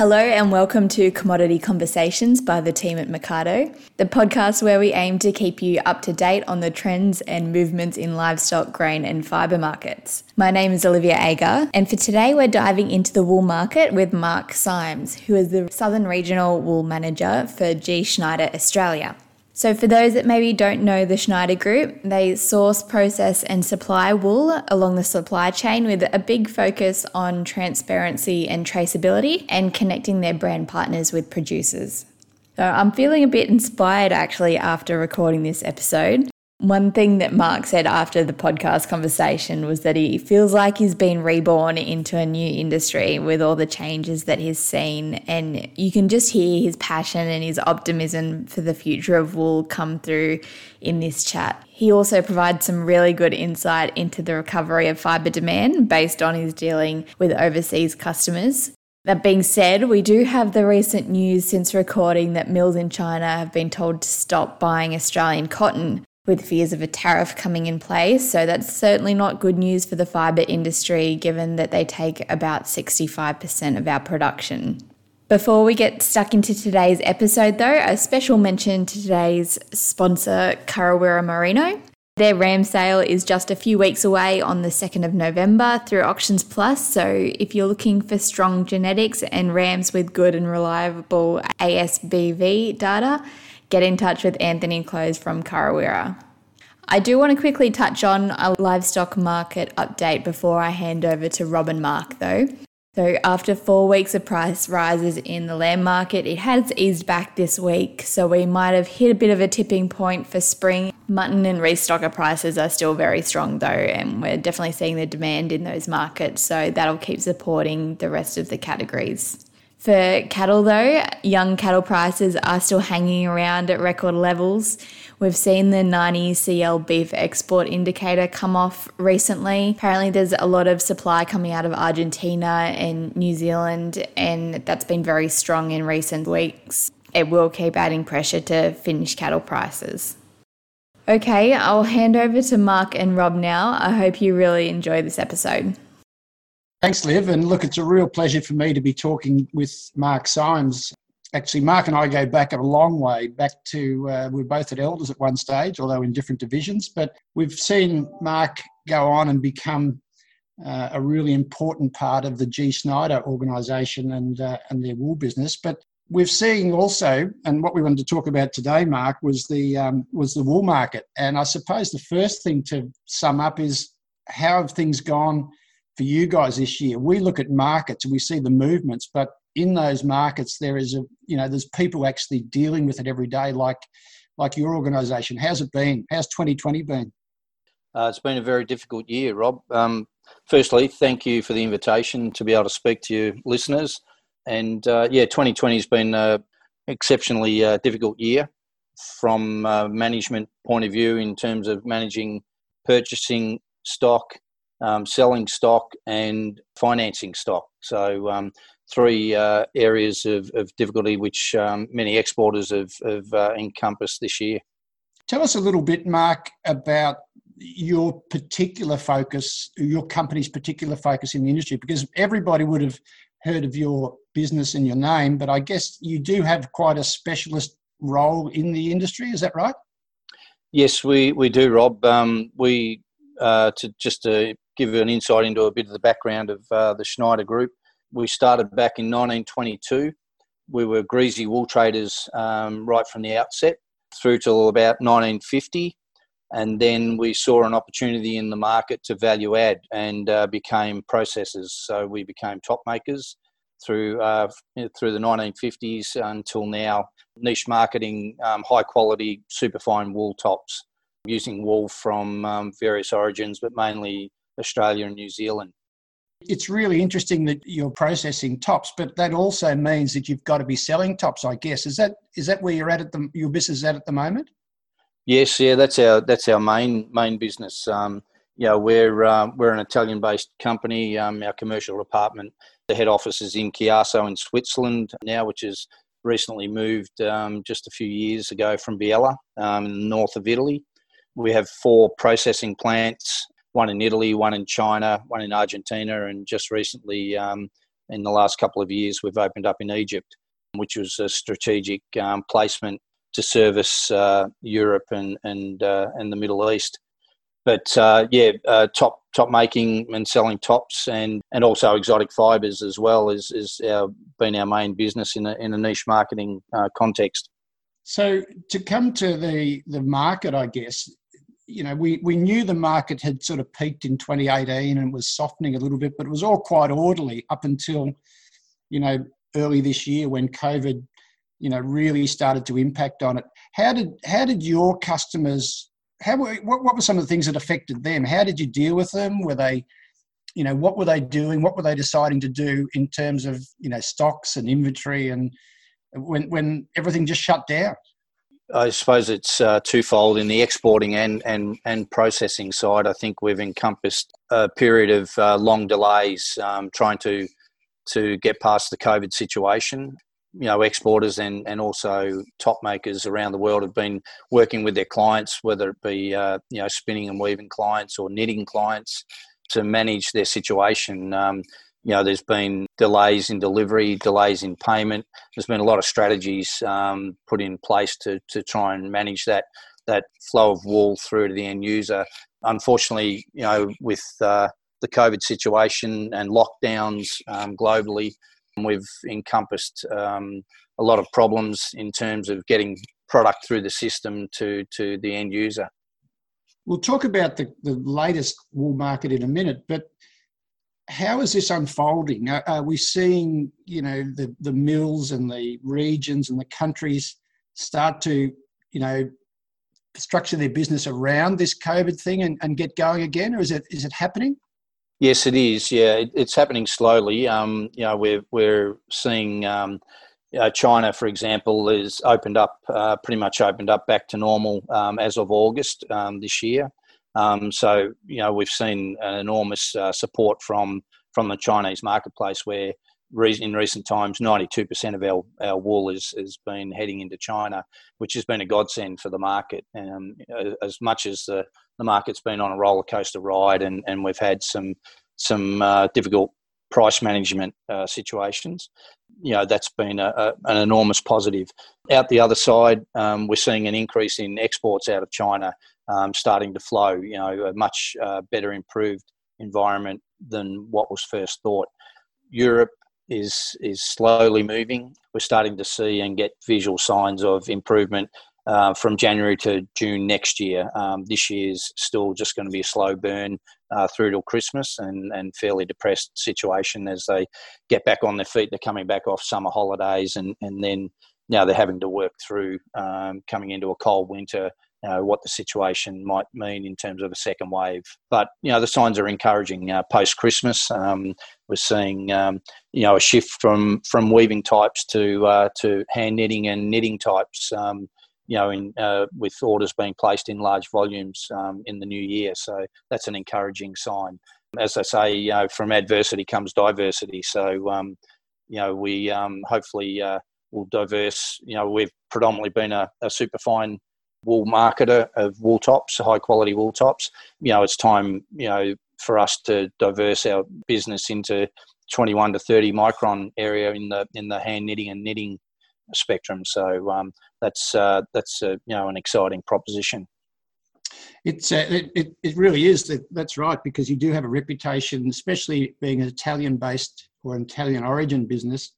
Hello, and welcome to Commodity Conversations by the team at Mecardo, the podcast where we aim to keep you up to date on the trends and movements in livestock, grain, and fibre markets. My name is Olivia Agar, and for today, we're diving into the wool market with Mark Symes, who is the Southern Regional Wool Manager for G. Schneider Australia. So, for those that maybe don't know the Schneider Group, they source, process, and supply wool along the supply chain with a big focus on transparency and traceability and connecting their brand partners with producers. So, I'm feeling a bit inspired actually after recording this episode. One thing that Mark said after the podcast conversation was that he feels like he's been reborn into a new industry with all the changes that he's seen. And you can just hear his passion and his optimism for the future of wool come through in this chat. He also provides some really good insight into the recovery of fibre demand based on his dealing with overseas customers. That being said, we do have the recent news since recording that mills in China have been told to stop buying Australian cotton with fears of a tariff coming in place. So that's certainly not good news for the fibre industry, given that they take about 65% of our production. Before we get stuck into today's episode, though, a special mention to today's sponsor, Karawira Merino. Their ram sale is just a few weeks away on the 2nd of November through Auctions Plus. So, if you're looking for strong genetics and rams with good and reliable ASBV data, get in touch with Anthony Close from Karawira. I do want to quickly touch on a livestock market update before I hand over to Rob and Mark, though. So, after four weeks of price rises in the lamb market, it has eased back this week. So, we might have hit a bit of a tipping point for spring. Mutton and restocker prices are still very strong, though, and we're definitely seeing the demand in those markets. So, that'll keep supporting the rest of the categories. For cattle, though, young cattle prices are still hanging around at record levels. We've seen the 90 CL beef export indicator come off recently. Apparently, there's a lot of supply coming out of Argentina and New Zealand, and that's been very strong in recent weeks. It will keep adding pressure to finished cattle prices. Okay, I'll hand over to Mark and Rob now. I hope you really enjoy this episode. Thanks, Liv. And look, it's a real pleasure for me to be talking with Mark Symes. Actually, Mark and I go back a long way, back to uh, we are both at Elders at one stage, although in different divisions. But we've seen Mark go on and become uh, a really important part of the G. Schneider organisation and uh, and their wool business. But we've seen also, and what we wanted to talk about today, Mark, was the um, was the wool market. And I suppose the first thing to sum up is how have things gone for you guys this year. We look at markets and we see the movements, but in those markets there is a you know there's people actually dealing with it every day, like like your organisation. How's it been? How's 2020 been? Uh, it's been a very difficult year, Rob. Um, firstly, thank you for the invitation to be able to speak to you listeners. And uh, yeah, 2020 has been an exceptionally uh, difficult year from management point of view in terms of managing purchasing stock, um, selling stock and financing stock. So, um, three uh, areas of, of, difficulty which um, many exporters have, have uh, encompassed this year. Tell us a little bit, Mark, about your particular focus, your company's particular focus in the industry, because everybody would have heard of your business and your name, but I guess you do have quite a specialist role in the industry. Is that right? Yes, we, we do, Rob. Um, we uh, to just to give you an insight into a bit of the background of uh, the Schneider Group. We started back in 1922. We were greasy wool traders um, right from the outset through till about 1950. And then we saw an opportunity in the market to value add and uh, became processors. So we became top makers through uh, through the 1950s until now. Niche marketing, um, high quality, superfine wool tops, using wool from um, various origins, but mainly Australia and New Zealand. It's really interesting that you're processing tops, but that also means that you've got to be selling tops. I guess is that is that where you're at at the your business is at at the moment? Yes, yeah, that's our that's our main main business. Um, you know, we're um, we're an Italian-based company. Um, our commercial department, the head office is in Chiasso in Switzerland now, which is recently moved um, just a few years ago from Biella um, in the north of Italy. We have four processing plants one in Italy, one in China, one in Argentina, and just recently um, in the last couple of years, we've opened up in Egypt, which was a strategic um, placement to service uh, Europe and and uh, and the Middle East. But uh, yeah, uh, top top making and selling tops and, and also exotic fibres as well is is our, been our main business in a in a niche marketing uh, context. So to come to the the market, I guess you know we we knew the market had sort of peaked in 2018 and was softening a little bit, but it was all quite orderly up until you know early this year when COVID you know really started to impact on it. How did how did your customers how were, what, what were some of the things that affected them? How did you deal with them? Were they you know what were they doing? What were they deciding to do in terms of you know stocks and inventory and when when everything just shut down? I suppose it's uh, twofold in the exporting and, and, and processing side. I think we've encompassed a period of uh, long delays um, trying to to get past the COVID situation you know exporters and and also top makers around the world have been working with their clients whether it be uh, you know spinning and weaving clients or knitting clients to manage their situation um, you know there's been delays in delivery delays in payment there's been a lot of strategies um, put in place to to try and manage that that flow of wool through to the end user unfortunately you know with uh, the covid situation and lockdowns um, globally We've encompassed um, a lot of problems in terms of getting product through the system to, to the end user. We'll talk about the, the latest wool market in a minute, but how is this unfolding? Are, are, we seeing, you know, the, the mills and the regions and the countries start to, you know, structure their business around this COVID thing and, and get going again, or is it is it happening? Yes, it is. Yeah, it, it's happening slowly. Um, you know, we're we're seeing um, uh, China, for example, is opened up, uh, pretty much opened up back to normal um, as of August um, this year. Um, so you know, we've seen enormous uh, support from from the Chinese marketplace, where in recent times, 92% of our, our wool is, has been heading into China, which has been a godsend for the market. Um, as much as the, the market's been on a roller coaster ride and, and we've had some, some uh, difficult price management uh, situations, you know, that's been a, a, an enormous positive. Out the other side, um, we're seeing an increase in exports out of China um, starting to flow, you know, a much uh, better improved environment than what was first thought. Europe is is slowly moving. We're starting to see and get visual signs of improvement uh, from January to June next year. Um, this year's still just going to be a slow burn uh, through till Christmas and, and fairly depressed situation as they get back on their feet. They're coming back off summer holidays and, and then now they're having to work through um, coming into a cold winter know, what the situation might mean in terms of a second wave. But you know, the signs are encouraging. Uh, Post Christmas, um, we're seeing um, you know a shift from from weaving types to uh, to hand knitting and knitting types. Um, you know, in, uh, with orders being placed in large volumes um, in the new year, so that's an encouraging sign. As I say, you know, from adversity comes diversity. So, um, you know, we um, hopefully uh, will diverse. You know, we've predominantly been a, a super fine wool marketer of wool tops, high quality wool tops. You know, it's time, you know, for us to diverse our business into 21 to 30 micron area in the in the hand knitting and knitting spectrum. So um, that's uh, that's uh, you know an exciting proposition. It's uh, it, it, it really is that that's right because you do have a reputation, especially being an Italian based or an Italian origin business,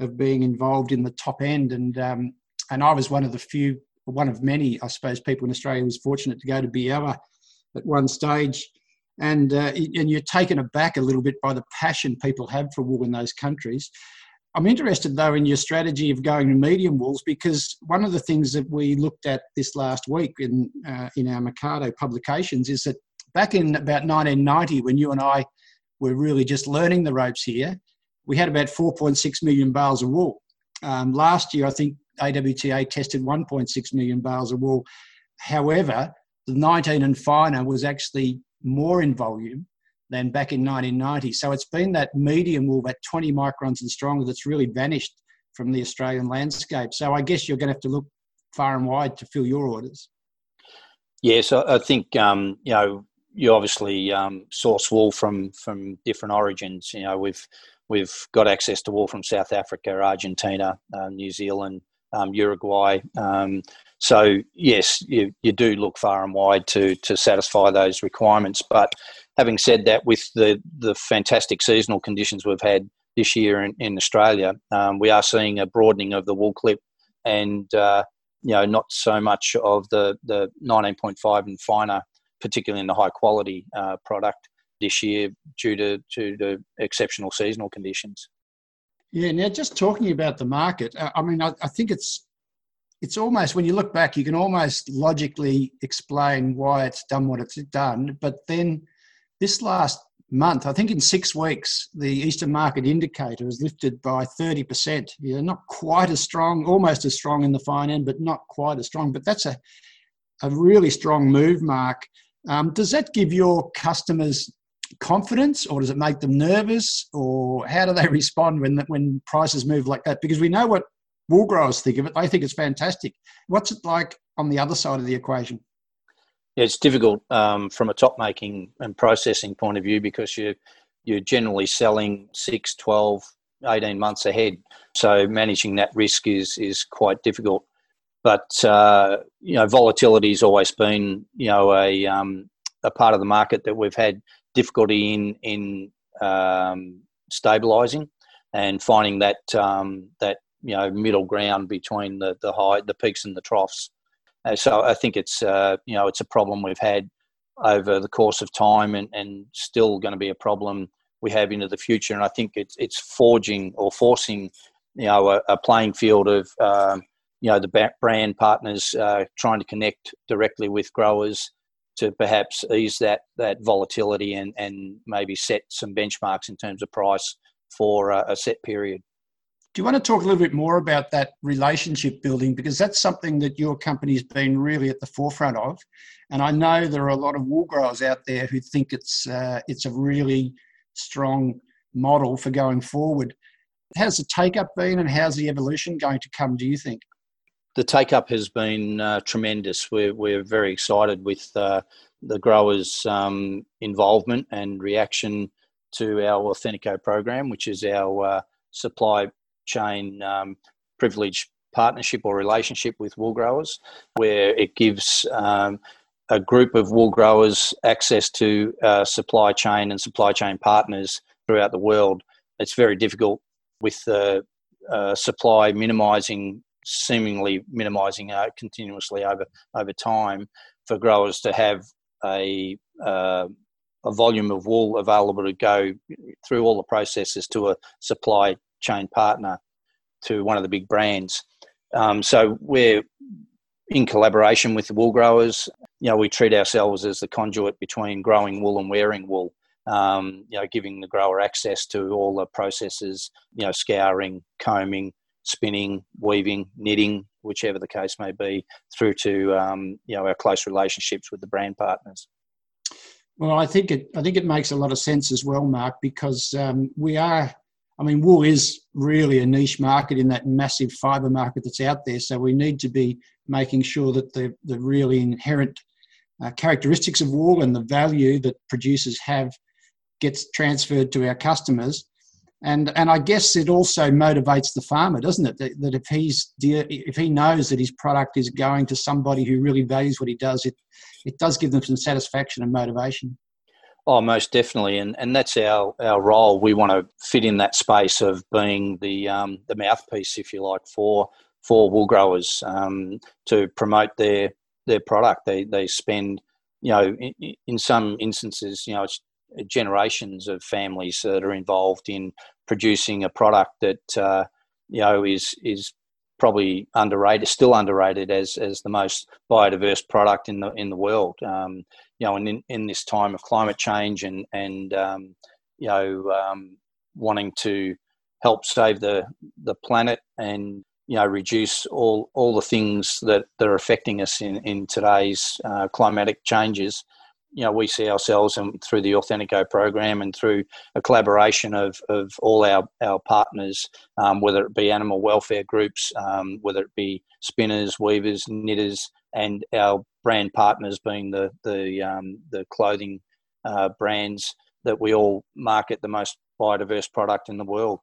of being involved in the top end and um, and I was one of the few one of many, I suppose, people in Australia was fortunate to go to Biella at one stage. And, uh, and you're taken aback a little bit by the passion people have for wool in those countries. I'm interested though in your strategy of going to medium wools because one of the things that we looked at this last week in uh, in our Mecardo publications is that back in about 1990 when you and I were really just learning the ropes here, we had about 4.6 million bales of wool. Um, last year, I think AWTA tested 1.6 million bales of wool. However, the 19 and finer was actually more in volume than back in 1990. So it's been that medium wool, that 20 microns and stronger, that's really vanished from the Australian landscape. So I guess you're going to have to look far and wide to fill your orders. Yes, I think um, you know you obviously um, source wool from from different origins. You know we've we've got access to wool from South Africa, Argentina, uh, New Zealand, um, Uruguay. Um, so yes, you, you do look far and wide to to satisfy those requirements. But having said that, with the the fantastic seasonal conditions we've had this year in, in Australia, um, we are seeing a broadening of the wool clip, and uh, you know not so much of the the 19.5 and finer, particularly in the high quality uh, product this year due to to the exceptional seasonal conditions. Yeah. Now, just talking about the market, I mean, I, I think it's it's almost when you look back, you can almost logically explain why it's done what it's done. But then this last month, I think in six weeks, the Eastern Market Indicator has lifted by 30%. Yeah, not quite as strong, almost as strong in the fine end, but not quite as strong. But that's a, a really strong move, Mark. Um, does that give your customers confidence or does it make them nervous or how do they respond when, when prices move like that? Because we know what wool growers think of it. They think it's fantastic. What's it like on the other side of the equation? Yeah, it's difficult um, from a top making and processing point of view because you you're generally selling 6, 12, 18 months ahead. So managing that risk is is quite difficult. But uh, you know, volatility has always been you know a um, a part of the market that we've had difficulty in in um, stabilising and finding that um, that you know middle ground between the the high the peaks and the troughs. Uh, so I think it's uh, you know it's a problem we've had over the course of time and, and still going to be a problem we have into the future. And I think it's it's forging or forcing you know a, a playing field of um, you know the brand partners uh, trying to connect directly with growers to perhaps ease that that volatility and and maybe set some benchmarks in terms of price for a, a set period. Do you want to talk a little bit more about that relationship building? Because that's something that your company's been really at the forefront of. And I know there are a lot of wool growers out there who think it's, uh, it's a really strong model for going forward. How's the take up been and how's the evolution going to come, do you think? The take up has been uh, tremendous. We're, we're very excited with uh, the growers' um, involvement and reaction to our Authentico program, which is our uh, supply chain um, privilege partnership or relationship with wool growers, where it gives um, a group of wool growers access to uh, supply chain and supply chain partners throughout the world. It's very difficult with the uh, supply minimising, seemingly minimising uh, continuously over over time, for growers to have a uh, a volume of wool available to go through all the processes to a supply chain partner to one of the big brands. Um, so we're in collaboration with the wool growers. You know, we treat ourselves as the conduit between growing wool and wearing wool. Um, you know, giving the grower access to all the processes. You know, scouring, combing, spinning, weaving, knitting, whichever the case may be, through to um, you know our close relationships with the brand partners. Well, I think it. I think it makes a lot of sense as well, Mark, because um, we are I mean, wool is really a niche market in that massive fibre market that's out there. So we need to be making sure that the, the really inherent uh, characteristics of wool and the value that producers have gets transferred to our customers. And, and I guess it also motivates the farmer, doesn't it? That, that if he's if he knows that his product is going to somebody who really values what he does, it it does give them some satisfaction and motivation. Oh, most definitely, and and that's our our role. We want to fit in that space of being the um, the mouthpiece, if you like, for for wool growers um, to promote their their product. They they spend, you know, in, in some instances, you know, it's generations of families that are involved in producing a product that uh, you know is is probably underrated, still underrated as as the most biodiverse product in the in the world. Um, you know, and in, in this time of climate change and and um, you know um, wanting to help save the the planet and you know reduce all all the things that, that are affecting us in in today's uh, climatic changes you know we see ourselves and through the Authentico program and through a collaboration of, of all our, our partners, um, whether it be animal welfare groups, um, whether it be spinners, weavers, knitters, and our brand partners being the the um, the clothing uh, brands that we all market the most biodiverse product in the world.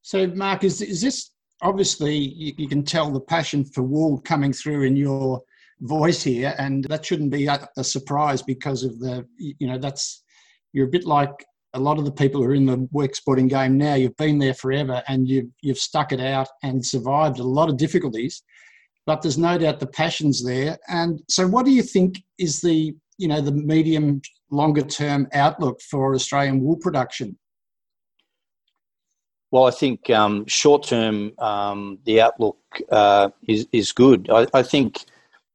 So, Mark, is, is this obviously you, you can tell the passion for wool coming through in your voice here, and that shouldn't be a, a surprise because of the, you know, that's you're a bit like a lot of the people who are in the work sporting game now. You've been there forever, and you've you've stuck it out and survived a lot of difficulties. But there's no doubt the passion's there. And so, what do you think is the you know the medium longer term outlook for Australian wool production? Well, I think um, short term um, the outlook uh, is is good. I, I, think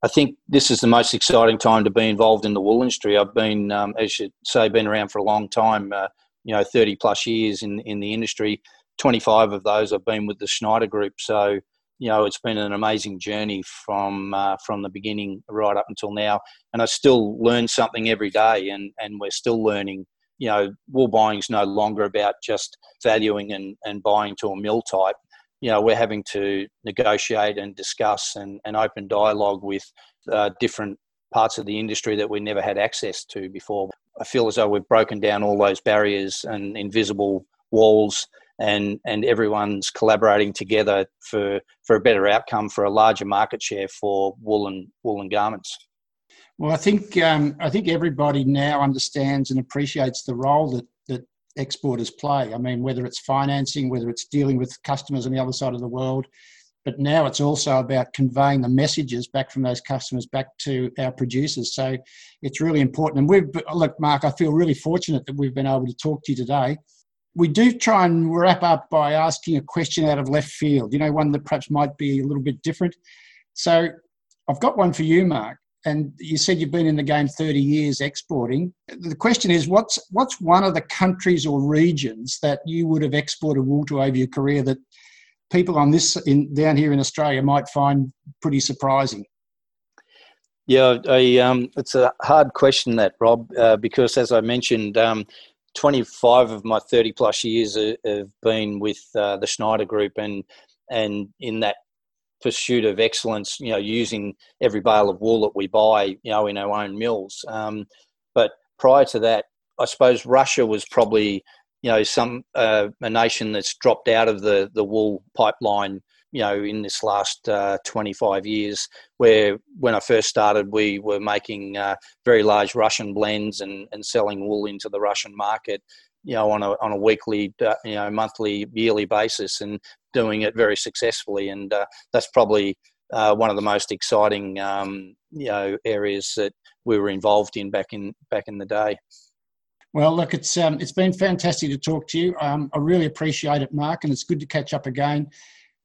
I think this is the most exciting time to be involved in the wool industry. I've been, um, as you say, been around for a long time. Uh, you know, thirty plus years in in the industry. Twenty five of those I've been with the Schneider Group. So you know, it's been an amazing journey from uh, from the beginning right up until now, and I still learn something every day, and and we're still learning. You know, wool buying is no longer about just valuing and, and buying to a mill type. You know, we're having to negotiate and discuss and, and open dialogue with uh, different parts of the industry that we never had access to before. I feel as though we've broken down all those barriers and invisible walls and and everyone's collaborating together for for a better outcome for a larger market share for woolen woolen garments. Well, I think um, I think everybody now understands and appreciates the role that that exporters play. I mean, whether it's financing, whether it's dealing with customers on the other side of the world, but now it's also about conveying the messages back from those customers back to our producers. So it's really important. And we've look, Mark, I feel really fortunate that we've been able to talk to you today we do try and wrap up by asking a question out of left field, you know, one that perhaps might be a little bit different. So I've got one for you, Mark. And you said you've been in the game 30 years exporting. The question is, what's what's one of the countries or regions that you would have exported wool to over your career that people on this in down here in Australia might find pretty surprising? Yeah, I, um, it's a hard question that Rob, uh, because as I mentioned, um, 25 of my 30 plus years have been with uh, the Schneider Group, and and in that pursuit of excellence, you know, using every bale of wool that we buy, you know, in our own mills. Um, but prior to that, I suppose Russia was probably, you know, some uh, a nation that's dropped out of the the wool pipeline you know in this last uh, 25 years where when i first started we were making uh, very large russian blends and, and selling wool into the russian market you know on a, on a weekly uh, you know monthly yearly basis and doing it very successfully and uh, that's probably uh, one of the most exciting um, you know areas that we were involved in back in back in the day well, look, it's um, it's been fantastic to talk to you. Um, I really appreciate it, Mark, and it's good to catch up again.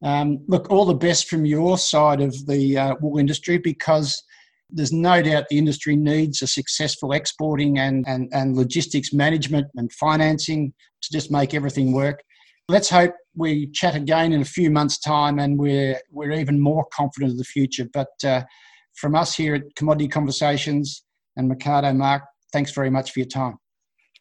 Um, look, all the best from your side of the uh, wool industry because there's no doubt the industry needs a successful exporting and, and, and logistics management and financing to just make everything work. Let's hope we chat again in a few months' time and we're, we're even more confident of the future. But uh, from us here at Commodity Conversations and Mecardo Mark, thanks very much for your time.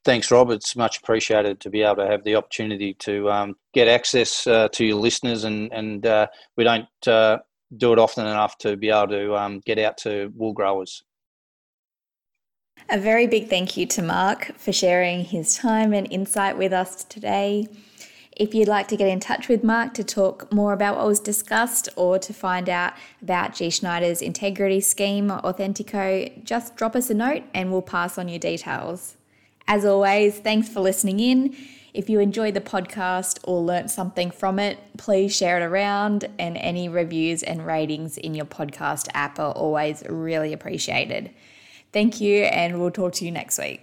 Thanks, Rob. It's much appreciated to be able to have the opportunity to um, get access uh, to your listeners, and and uh, we don't uh, do it often enough to be able to um, get out to wool growers. A very big thank you to Mark for sharing his time and insight with us today. If you'd like to get in touch with Mark to talk more about what was discussed or to find out about G. Schneider's integrity scheme, Authentico, just drop us a note and we'll pass on your details. As always, thanks for listening in. If you enjoyed the podcast or learnt something from it, please share it around, and any reviews and ratings in your podcast app are always really appreciated. Thank you, and we'll talk to you next week.